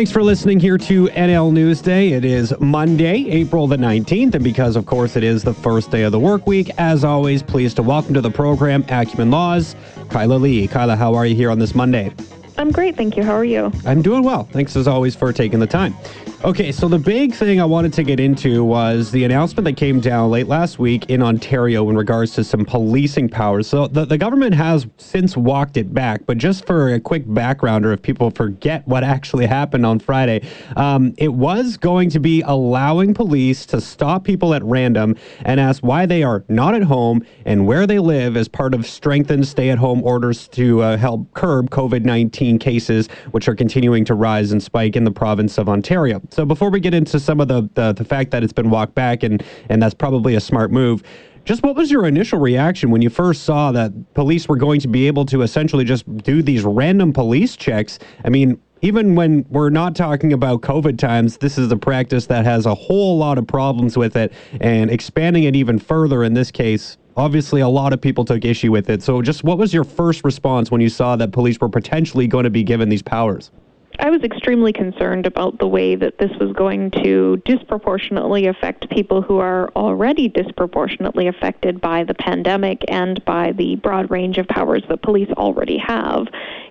Thanks for listening here to NL Newsday. It is Monday, April the 19th, and because, of course, it is the first day of the work week, as always, pleased to welcome to the program Acumen Laws, Kyla Lee. Kyla, how are you here on this Monday? I'm great, thank you. How are you? I'm doing well. Thanks as always for taking the time. Okay, so the big thing I wanted to get into was the announcement that came down late last week in Ontario in regards to some policing powers. So the, the government has since walked it back, but just for a quick backgrounder, if people forget what actually happened on Friday, um, it was going to be allowing police to stop people at random and ask why they are not at home and where they live as part of strengthened stay at home orders to uh, help curb COVID 19 cases, which are continuing to rise and spike in the province of Ontario. So before we get into some of the, the, the fact that it's been walked back and, and that's probably a smart move, just what was your initial reaction when you first saw that police were going to be able to essentially just do these random police checks? I mean, even when we're not talking about COVID times, this is a practice that has a whole lot of problems with it, and expanding it even further in this case. Obviously, a lot of people took issue with it. So, just what was your first response when you saw that police were potentially going to be given these powers? I was extremely concerned about the way that this was going to disproportionately affect people who are already disproportionately affected by the pandemic and by the broad range of powers that police already have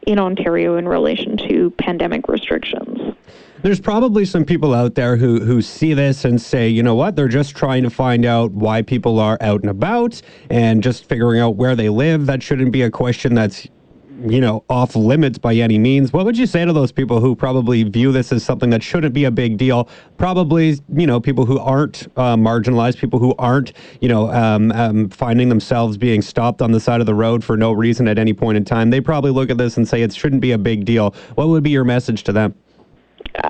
in Ontario in relation to pandemic restrictions. There's probably some people out there who, who see this and say, you know what, they're just trying to find out why people are out and about and just figuring out where they live. That shouldn't be a question that's you know, off limits by any means. What would you say to those people who probably view this as something that shouldn't be a big deal? Probably, you know, people who aren't uh, marginalized, people who aren't, you know, um, um, finding themselves being stopped on the side of the road for no reason at any point in time. They probably look at this and say it shouldn't be a big deal. What would be your message to them?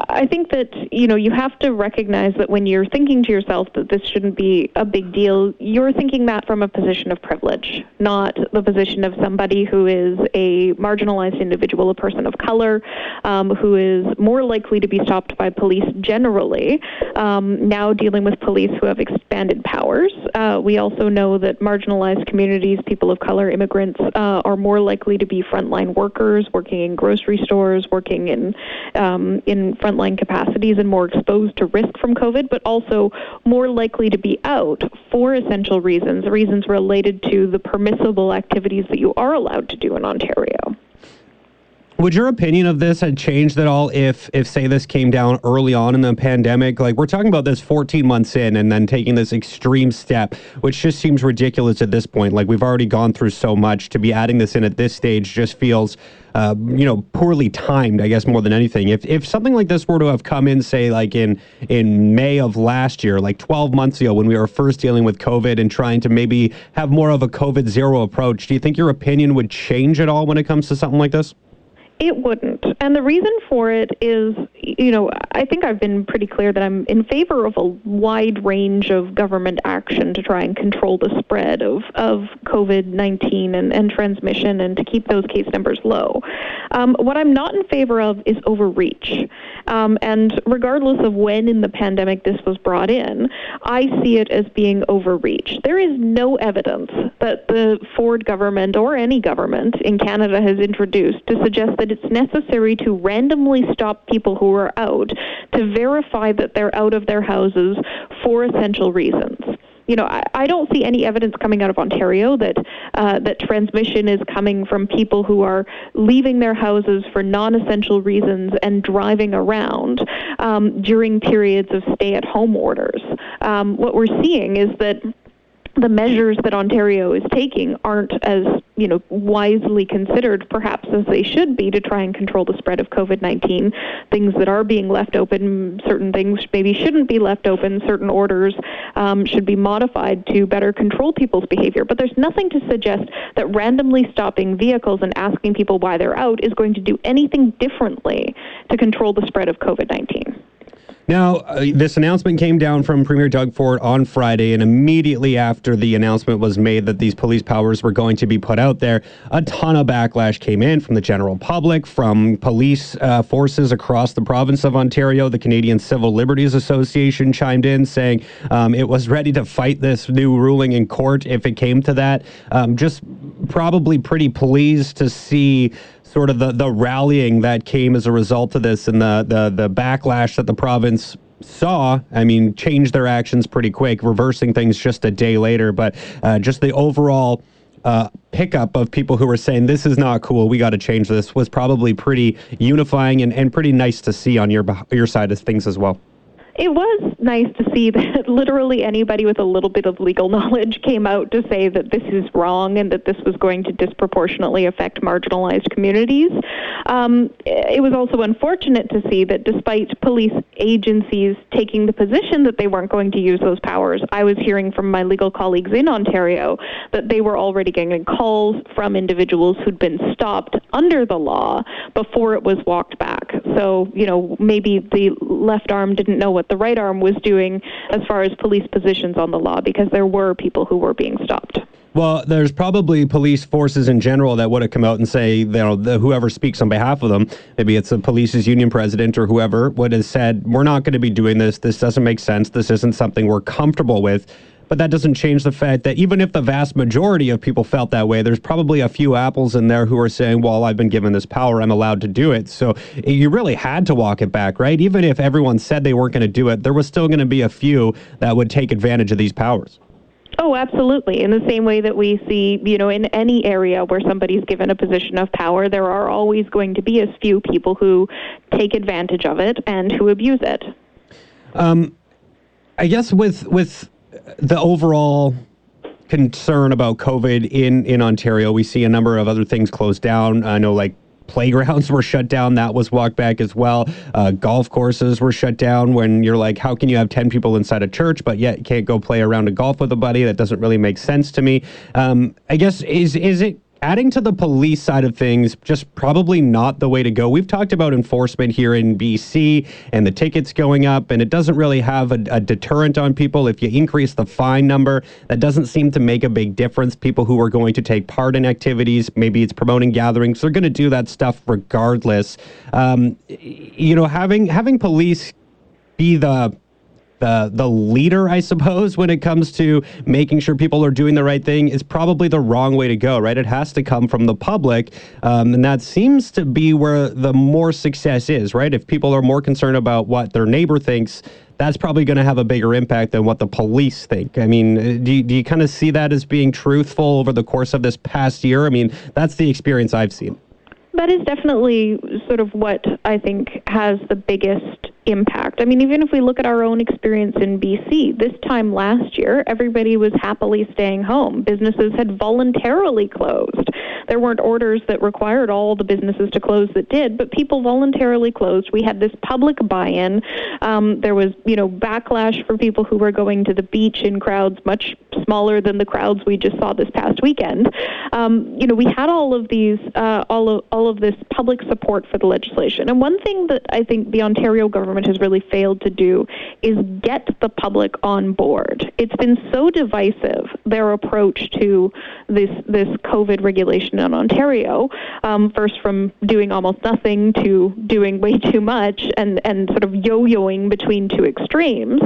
I think that you know you have to recognize that when you're thinking to yourself that this shouldn't be a big deal, you're thinking that from a position of privilege, not the position of somebody who is a marginalized individual, a person of color, um, who is more likely to be stopped by police generally. Um, now dealing with police who have expanded powers, uh, we also know that marginalized communities, people of color, immigrants, uh, are more likely to be frontline workers, working in grocery stores, working in um, in frontline capacities and more exposed to risk from COVID, but also more likely to be out for essential reasons, reasons related to the permissible activities that you are allowed to do in Ontario. Would your opinion of this had changed at all if, if say this came down early on in the pandemic? Like we're talking about this 14 months in, and then taking this extreme step, which just seems ridiculous at this point. Like we've already gone through so much. To be adding this in at this stage just feels, uh, you know, poorly timed. I guess more than anything. If if something like this were to have come in, say like in in May of last year, like 12 months ago, when we were first dealing with COVID and trying to maybe have more of a COVID zero approach, do you think your opinion would change at all when it comes to something like this? It wouldn't. And the reason for it is, you know, I think I've been pretty clear that I'm in favor of a wide range of government action to try and control the spread of, of COVID 19 and, and transmission and to keep those case numbers low. Um, what I'm not in favor of is overreach. Um, and regardless of when in the pandemic this was brought in, I see it as being overreach. There is no evidence that the Ford government or any government in Canada has introduced to suggest that it's necessary to randomly stop people who are out to verify that they're out of their houses for essential reasons you know, I, I, don't see any evidence coming out of Ontario that uh, that transmission is coming from people who are leaving their houses for non-essential reasons and driving around um, during periods of stay-at-home orders. Um, what we're seeing is that the measures that Ontario is taking aren't as you know wisely considered perhaps as they should be to try and control the spread of COVID-19 things that are being left open certain things maybe shouldn't be left open certain orders um, should be modified to better control people's behavior. But there's nothing to suggest that randomly stopping vehicles and asking people why they're out is going to do anything differently to control the spread of COVID-19 now, uh, this announcement came down from Premier Doug Ford on Friday, and immediately after the announcement was made that these police powers were going to be put out there, a ton of backlash came in from the general public, from police uh, forces across the province of Ontario. The Canadian Civil Liberties Association chimed in saying um, it was ready to fight this new ruling in court if it came to that. Um, just probably pretty pleased to see sort of the, the rallying that came as a result of this and the, the, the backlash that the province saw, I mean, changed their actions pretty quick, reversing things just a day later. But uh, just the overall uh, pickup of people who were saying this is not cool, we got to change this, was probably pretty unifying and, and pretty nice to see on your your side of things as well. It was nice to see that literally anybody with a little bit of legal knowledge came out to say that this is wrong and that this was going to disproportionately affect marginalized communities. Um, it was also unfortunate to see that despite police agencies taking the position that they weren't going to use those powers, I was hearing from my legal colleagues in Ontario that they were already getting calls from individuals who'd been stopped under the law before it was walked back. So, you know, maybe the left arm didn't know the right arm was doing as far as police positions on the law because there were people who were being stopped. Well, there's probably police forces in general that would have come out and say, you know, the, whoever speaks on behalf of them, maybe it's the police's union president or whoever, would have said, we're not going to be doing this. This doesn't make sense. This isn't something we're comfortable with. But that doesn't change the fact that even if the vast majority of people felt that way, there's probably a few apples in there who are saying, well, I've been given this power, I'm allowed to do it. So you really had to walk it back, right? Even if everyone said they weren't going to do it, there was still going to be a few that would take advantage of these powers. Oh, absolutely. In the same way that we see, you know, in any area where somebody's given a position of power, there are always going to be a few people who take advantage of it and who abuse it. Um, I guess with with the overall concern about COVID in in Ontario. We see a number of other things closed down. I know like playgrounds were shut down. That was walked back as well. Uh, golf courses were shut down. When you're like, how can you have ten people inside a church, but yet can't go play around a golf with a buddy? That doesn't really make sense to me. Um, I guess is is it adding to the police side of things just probably not the way to go. We've talked about enforcement here in BC and the tickets going up, and it doesn't really have a, a, deterrent on people. If you increase the fine number, that doesn't seem to make a big difference. People who are going to take part in activities, maybe it's promoting gatherings, they're going to do that stuff regardless. Um, you know, having having police be the the the leader, I suppose, when it comes to making sure people are doing the right thing is probably the wrong way to go, right? It has to come from the public, um, and that seems to be where the more success is, right? If people are more concerned about what their neighbor thinks, that's probably going to have a bigger impact than what the police think. I mean, do you, do you kind of see that as being truthful over the course of this past year? I mean, that's the experience I've seen. That is definitely sort of what I think has the biggest impact. I mean, even if we look at our own experience in BC, this time last year, everybody was happily staying home. Businesses had voluntarily closed. There weren't orders that required all the businesses to close that did, but people voluntarily closed. We had this public buy-in. Um, there was, you know, backlash for people who were going to the beach in crowds much smaller than the crowds we just saw this past weekend. Um, you know, we had all of these, uh, all of all of this public support for the legislation. And one thing that I think the Ontario government has really failed to do is get the public on board. It's been so divisive their approach to this this COVID regulation in Ontario, um, first from doing almost nothing to doing way too much, and and sort of yo-yoing between two extremes,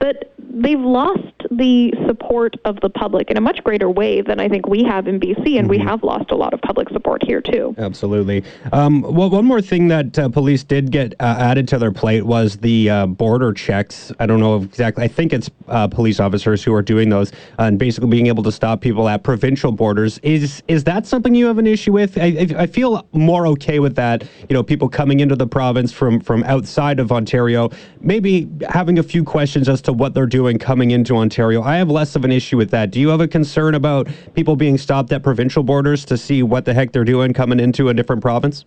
that they've lost the support of the public in a much greater way than I think we have in BC, and mm-hmm. we have lost a lot of public support here too. Absolutely. Um, well, one more thing that uh, police did get uh, added to their plate was the uh, border checks. I don't know exactly. I think it's uh, police officers who are doing those and basically being able to stop people at provincial borders. Is is that something you have an issue with? I, I feel more okay with that. You know, people coming into the province from from outside of Ontario, maybe having a few questions as to what they're doing doing coming into Ontario. I have less of an issue with that. Do you have a concern about people being stopped at provincial borders to see what the heck they're doing coming into a different province?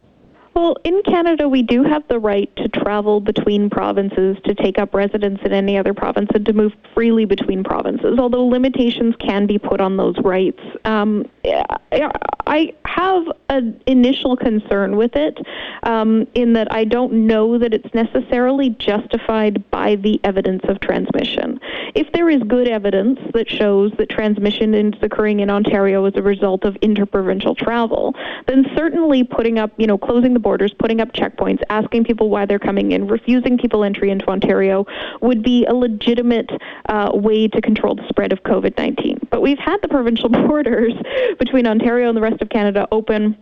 Well, in Canada, we do have the right to travel between provinces, to take up residence in any other province, and to move freely between provinces, although limitations can be put on those rights. Um, I have an initial concern with it um, in that I don't know that it's necessarily justified by the evidence of transmission. If there is good evidence that shows that transmission is occurring in Ontario as a result of interprovincial travel, then certainly putting up, you know, closing the borders, putting up checkpoints, asking people why they're coming in, refusing people entry into Ontario would be a legitimate uh, way to control the spread of COVID 19. But we've had the provincial borders between Ontario and the rest of Canada open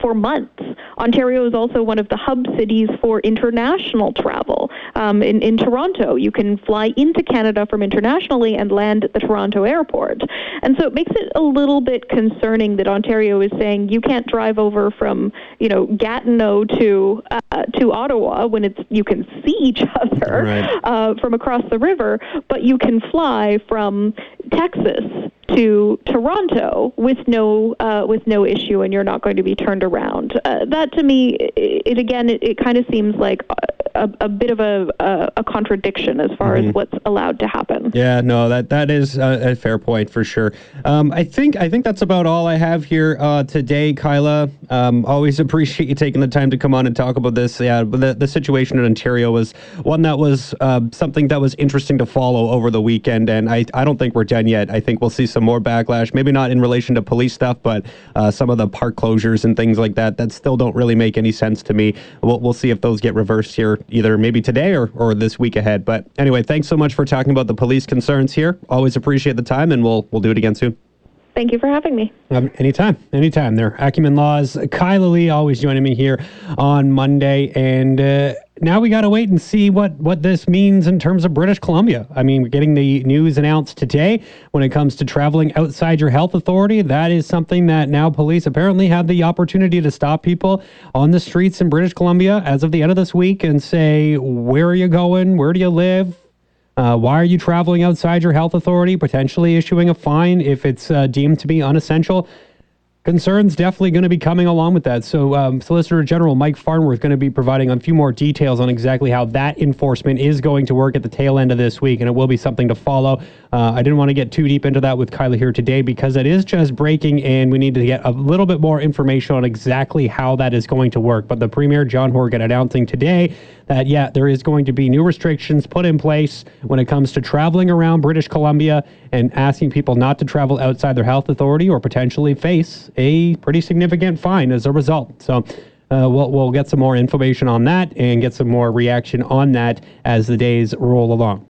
for months. Ontario is also one of the hub cities for international travel. Um, in, in Toronto, you can fly into Canada from internationally and land at the Toronto airport. And so it makes it a little bit concerning that Ontario is saying you can't drive over from, you know, Gatineau to uh, to Ottawa when it's you can see each other Right. uh, from across the river, but you can fly from Texas to Toronto with no uh, with no issue, and you're not going to be turned around. Uh, that to me, it, it again, it, it kind of seems like a, a bit of a, a, a contradiction as far as what's allowed to happen. Yeah, no, that that is a, a fair point for sure. Um, I think I think that's about all I have here uh, today, Kyla. Um, always appreciate you taking the time to come on and talk about this. Yeah, the the situation in Ontario was one that was uh, something that was interesting to follow over the weekend, and I I don't think we're done yet. I think we'll see some more backlash. Maybe not in relation to police stuff, but uh, some of the park closures and things like that that still don't really make any sense to me. We'll we'll see if those get reversed here either maybe today or or this week ahead. But anyway, thanks so much for talking about the police concerns here. Always appreciate the time, and we'll we'll do it again soon. Thank you for having me. Um, anytime, anytime. There, Acumen Laws. Kyla Lee always joining me here on Monday, and uh, now we got to wait and see what what this means in terms of British Columbia. I mean, we're getting the news announced today when it comes to traveling outside your health authority. That is something that now police apparently have the opportunity to stop people on the streets in British Columbia as of the end of this week and say, "Where are you going? Where do you live?" Uh, why are you traveling outside your health authority? Potentially issuing a fine if it's uh, deemed to be unessential. Concerns definitely going to be coming along with that. So, um, Solicitor General Mike Farnworth going to be providing a few more details on exactly how that enforcement is going to work at the tail end of this week, and it will be something to follow. Uh, I didn't want to get too deep into that with Kyla here today because it is just breaking, and we need to get a little bit more information on exactly how that is going to work. But the Premier John Horgan announcing today that yeah, there is going to be new restrictions put in place when it comes to traveling around British Columbia and asking people not to travel outside their health authority or potentially face a pretty significant fine as a result. So. Uh, we'll, we'll get some more information on that and get some more reaction on that as the days roll along.